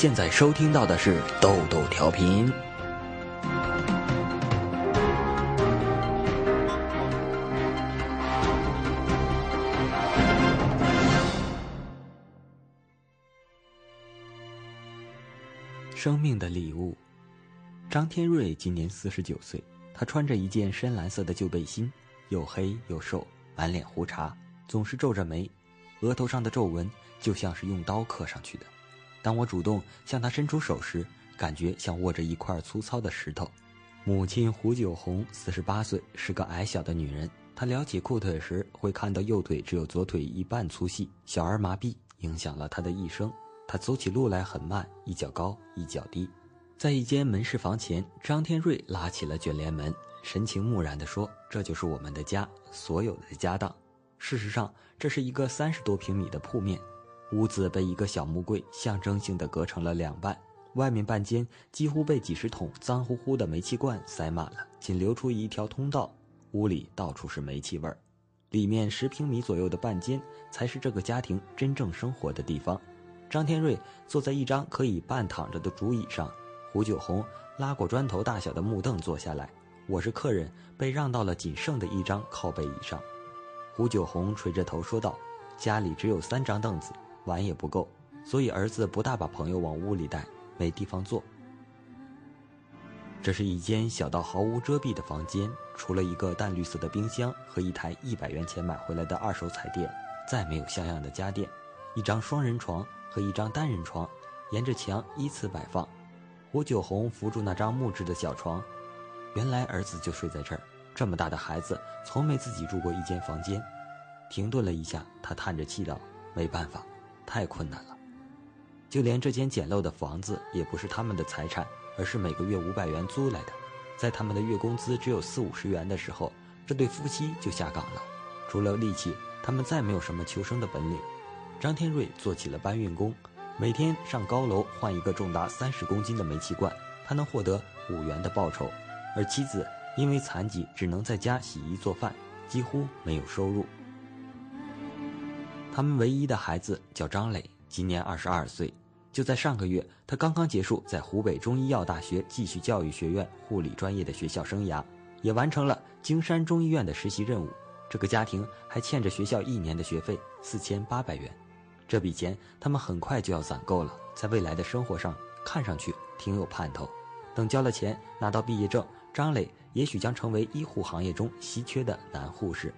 现在收听到的是豆豆调频。生命的礼物，张天瑞今年四十九岁，他穿着一件深蓝色的旧背心，又黑又瘦，满脸胡茬，总是皱着眉，额头上的皱纹就像是用刀刻上去的。当我主动向他伸出手时，感觉像握着一块粗糙的石头。母亲胡九红四十八岁，是个矮小的女人。她撩起裤腿时，会看到右腿只有左腿一半粗细，小儿麻痹影响了她的一生。她走起路来很慢，一脚高一脚低。在一间门市房前，张天瑞拉起了卷帘门，神情木然地说：“这就是我们的家，所有的家当。事实上，这是一个三十多平米的铺面。”屋子被一个小木柜象征性的隔成了两半，外面半间几乎被几十桶脏乎乎的煤气罐塞满了，仅留出一条通道。屋里到处是煤气味儿，里面十平米左右的半间才是这个家庭真正生活的地方。张天瑞坐在一张可以半躺着的竹椅上，胡九红拉过砖头大小的木凳坐下来，我是客人，被让到了仅剩的一张靠背椅上。胡九红垂着头说道：“家里只有三张凳子。”碗也不够，所以儿子不大把朋友往屋里带，没地方坐。这是一间小到毫无遮蔽的房间，除了一个淡绿色的冰箱和一台一百元钱买回来的二手彩电，再没有像样的家电。一张双人床和一张单人床沿着墙依次摆放。胡九红扶住那张木质的小床，原来儿子就睡在这儿。这么大的孩子，从没自己住过一间房间。停顿了一下，他叹着气道：“没办法。”太困难了，就连这间简陋的房子也不是他们的财产，而是每个月五百元租来的。在他们的月工资只有四五十元的时候，这对夫妻就下岗了。除了力气，他们再没有什么求生的本领。张天瑞做起了搬运工，每天上高楼换一个重达三十公斤的煤气罐，他能获得五元的报酬。而妻子因为残疾，只能在家洗衣做饭，几乎没有收入。他们唯一的孩子叫张磊，今年二十二岁。就在上个月，他刚刚结束在湖北中医药大学继续教育学院护理专业的学校生涯，也完成了京山中医院的实习任务。这个家庭还欠着学校一年的学费四千八百元，这笔钱他们很快就要攒够了，在未来的生活上看上去挺有盼头。等交了钱，拿到毕业证，张磊也许将成为医护行业中稀缺的男护士。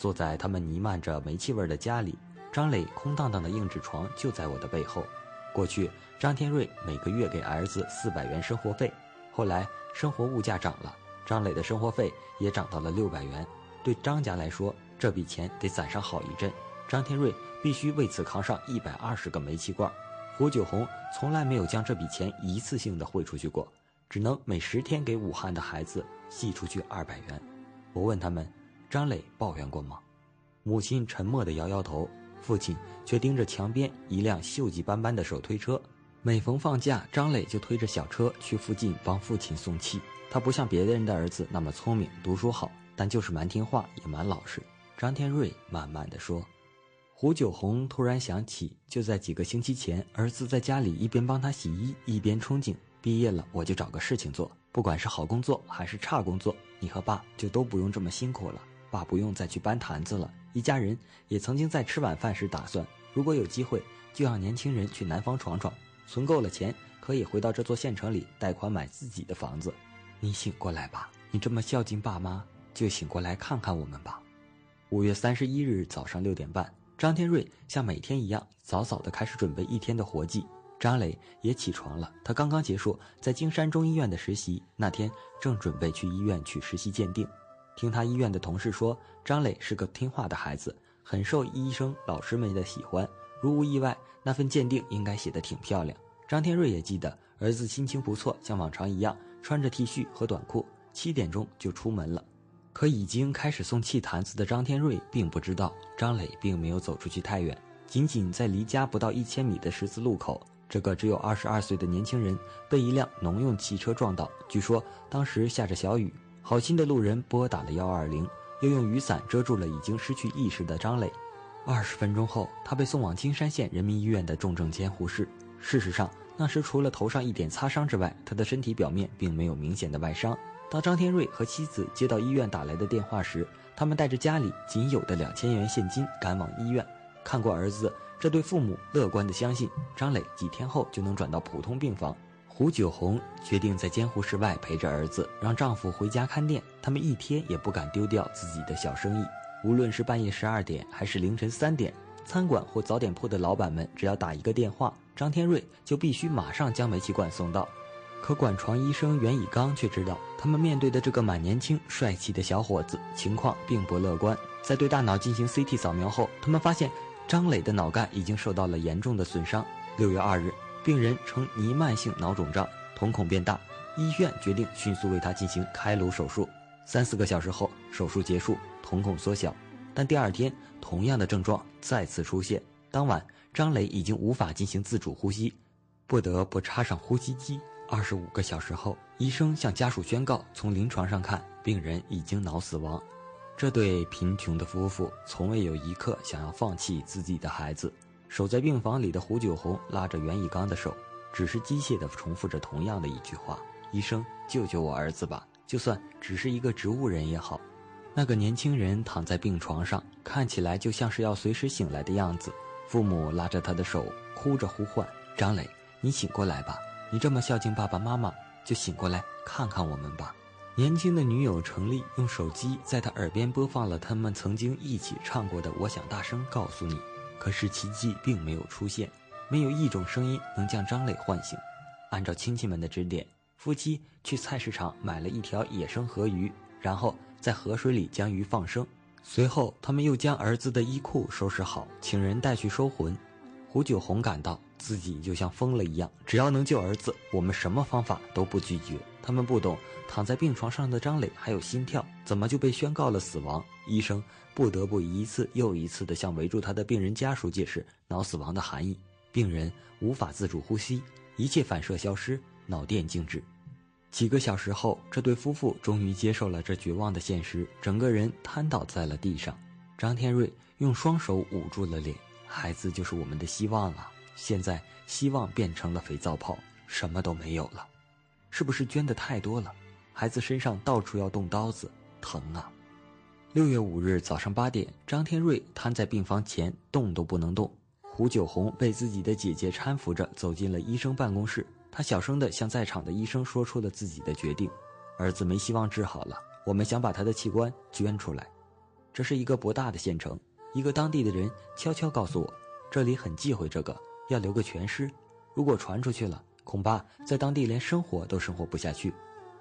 坐在他们弥漫着煤气味的家里，张磊空荡荡的硬纸床就在我的背后。过去，张天瑞每个月给儿子四百元生活费，后来生活物价涨了，张磊的生活费也涨到了六百元。对张家来说，这笔钱得攒上好一阵。张天瑞必须为此扛上一百二十个煤气罐。胡九红从来没有将这笔钱一次性的汇出去过，只能每十天给武汉的孩子寄出去二百元。我问他们。张磊抱怨过吗？母亲沉默地摇摇头，父亲却盯着墙边一辆锈迹斑斑的手推车。每逢放假，张磊就推着小车去附近帮父亲送气。他不像别人的儿子那么聪明、读书好，但就是蛮听话，也蛮老实。张天瑞慢慢地说。胡九红突然想起，就在几个星期前，儿子在家里一边帮他洗衣，一边憧憬：毕业了我就找个事情做，不管是好工作还是差工作，你和爸就都不用这么辛苦了。爸不用再去搬坛子了。一家人也曾经在吃晚饭时打算，如果有机会，就让年轻人去南方闯闯，存够了钱，可以回到这座县城里贷款买自己的房子。你醒过来吧，你这么孝敬爸妈，就醒过来看看我们吧。五月三十一日早上六点半，张天瑞像每天一样早早的开始准备一天的活计。张磊也起床了，他刚刚结束在京山中医院的实习，那天正准备去医院去实习鉴定。听他医院的同事说，张磊是个听话的孩子，很受医生老师们的喜欢。如无意外，那份鉴定应该写得挺漂亮。张天瑞也记得儿子心情不错，像往常一样穿着 T 恤和短裤，七点钟就出门了。可已经开始送气坛子的张天瑞并不知道，张磊并没有走出去太远，仅仅在离家不到一千米的十字路口，这个只有二十二岁的年轻人被一辆农用汽车撞倒。据说当时下着小雨。好心的路人拨打了幺二零，又用雨伞遮住了已经失去意识的张磊。二十分钟后，他被送往金山县人民医院的重症监护室。事实上，那时除了头上一点擦伤之外，他的身体表面并没有明显的外伤。当张天瑞和妻子接到医院打来的电话时，他们带着家里仅有的两千元现金赶往医院。看过儿子，这对父母乐观地相信张磊几天后就能转到普通病房。胡九红决定在监护室外陪着儿子，让丈夫回家看店。他们一天也不敢丢掉自己的小生意。无论是半夜十二点还是凌晨三点，餐馆或早点铺的老板们只要打一个电话，张天瑞就必须马上将煤气罐送到。可管床医生袁以刚却知道，他们面对的这个蛮年轻、帅气的小伙子情况并不乐观。在对大脑进行 CT 扫描后，他们发现张磊的脑干已经受到了严重的损伤。六月二日，病人呈弥漫性脑肿胀，瞳孔变大，医院决定迅速为他进行开颅手术。三四个小时后，手术结束，瞳孔缩小。但第二天，同样的症状再次出现。当晚，张磊已经无法进行自主呼吸，不得不插上呼吸机。二十五个小时后，医生向家属宣告：从临床上看，病人已经脑死亡。这对贫穷的夫妇从未有一刻想要放弃自己的孩子。守在病房里的胡九红拉着袁以刚的手，只是机械地重复着同样的一句话：“医生，救救我儿子吧！就算只是一个植物人也好。”那个年轻人躺在病床上，看起来就像是要随时醒来的样子。父母拉着他的手，哭着呼唤：“张磊，你醒过来吧！”你这么孝敬爸爸妈妈，就醒过来看看我们吧。年轻的女友程丽用手机在他耳边播放了他们曾经一起唱过的《我想大声告诉你》，可是奇迹并没有出现，没有一种声音能将张磊唤醒。按照亲戚们的指点，夫妻去菜市场买了一条野生河鱼，然后在河水里将鱼放生。随后，他们又将儿子的衣裤收拾好，请人带去收魂。胡九红感到。自己就像疯了一样，只要能救儿子，我们什么方法都不拒绝。他们不懂，躺在病床上的张磊还有心跳，怎么就被宣告了死亡？医生不得不一次又一次地向围住他的病人家属解释脑死亡的含义。病人无法自主呼吸，一切反射消失，脑电静止。几个小时后，这对夫妇终于接受了这绝望的现实，整个人瘫倒在了地上。张天瑞用双手捂住了脸，孩子就是我们的希望啊！现在希望变成了肥皂泡，什么都没有了，是不是捐的太多了？孩子身上到处要动刀子，疼啊！六月五日早上八点，张天瑞瘫在病房前，动都不能动。胡九红被自己的姐姐搀扶着走进了医生办公室，她小声地向在场的医生说出了自己的决定：儿子没希望治好了，我们想把他的器官捐出来。这是一个博大的县城，一个当地的人悄悄告诉我，这里很忌讳这个。要留个全尸，如果传出去了，恐怕在当地连生活都生活不下去。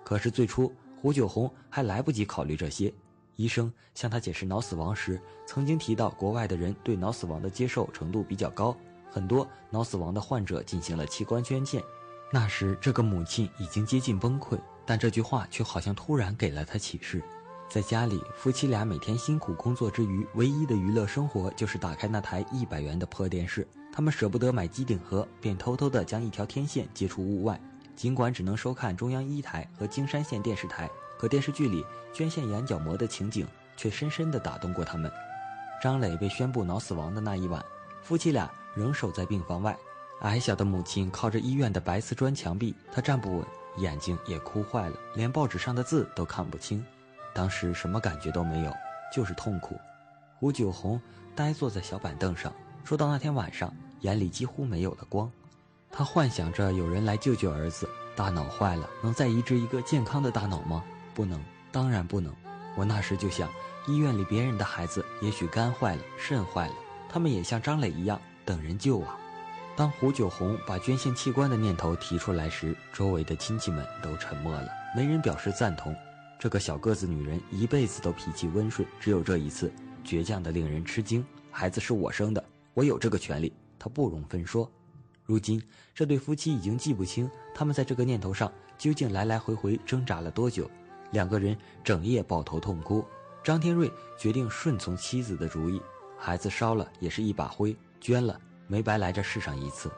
可是最初胡九红还来不及考虑这些，医生向他解释脑死亡时，曾经提到国外的人对脑死亡的接受程度比较高，很多脑死亡的患者进行了器官捐献。那时这个母亲已经接近崩溃，但这句话却好像突然给了他启示。在家里，夫妻俩每天辛苦工作之余，唯一的娱乐生活就是打开那台一百元的破电视。他们舍不得买机顶盒，便偷偷地将一条天线接出屋外。尽管只能收看中央一台和京山县电视台，可电视剧里捐献眼角膜的情景却深深地打动过他们。张磊被宣布脑死亡的那一晚，夫妻俩仍守在病房外。矮小的母亲靠着医院的白瓷砖墙壁，她站不稳，眼睛也哭坏了，连报纸上的字都看不清。当时什么感觉都没有，就是痛苦。胡九红呆坐在小板凳上，说到那天晚上，眼里几乎没有了光。他幻想着有人来救救儿子。大脑坏了，能再移植一个健康的大脑吗？不能，当然不能。我那时就想，医院里别人的孩子也许肝坏了，肾坏了，他们也像张磊一样等人救啊。当胡九红把捐献器官的念头提出来时，周围的亲戚们都沉默了，没人表示赞同。这个小个子女人一辈子都脾气温顺，只有这一次倔强的令人吃惊。孩子是我生的，我有这个权利，她不容分说。如今这对夫妻已经记不清他们在这个念头上究竟来来回回挣扎了多久。两个人整夜抱头痛哭。张天瑞决定顺从妻子的主意，孩子烧了也是一把灰，捐了没白来这世上一次。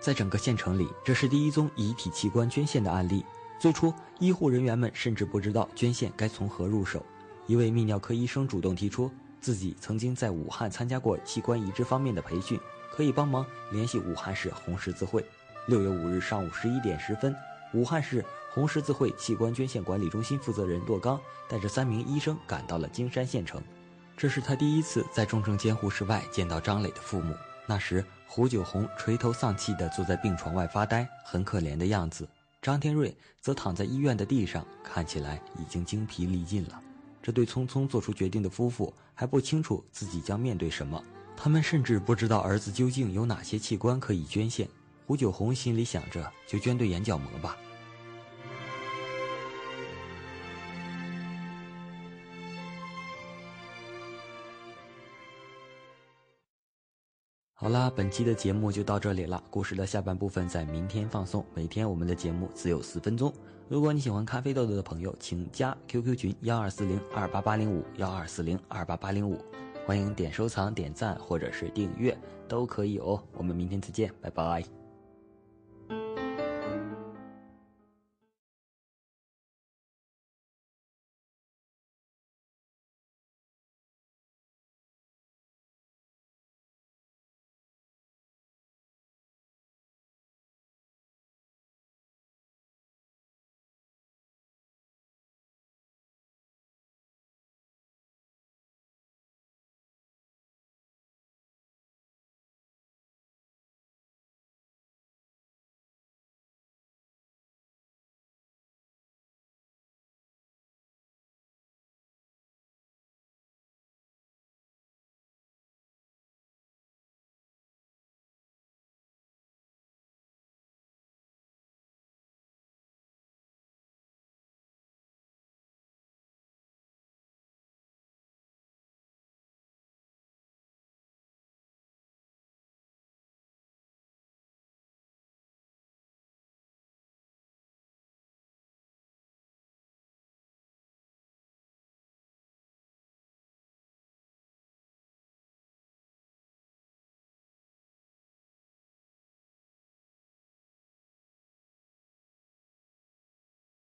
在整个县城里，这是第一宗遗体器官捐献的案例。最初，医护人员们甚至不知道捐献该从何入手。一位泌尿科医生主动提出，自己曾经在武汉参加过器官移植方面的培训，可以帮忙联系武汉市红十字会。六月五日上午十一点十分，武汉市红十字会器官捐献管理中心负责人骆刚带着三名医生赶到了京山县城。这是他第一次在重症监护室外见到张磊的父母。那时，胡九红垂头丧气地坐在病床外发呆，很可怜的样子。张天瑞则躺在医院的地上，看起来已经精疲力尽了。这对匆匆做出决定的夫妇还不清楚自己将面对什么，他们甚至不知道儿子究竟有哪些器官可以捐献。胡九红心里想着，就捐对眼角膜吧。好啦，本期的节目就到这里了。故事的下半部分在明天放送。每天我们的节目只有四分钟。如果你喜欢咖啡豆豆的朋友，请加 QQ 群幺二四零二八八零五幺二四零二八八零五，欢迎点收藏、点赞或者是订阅都可以哦。我们明天再见，拜拜。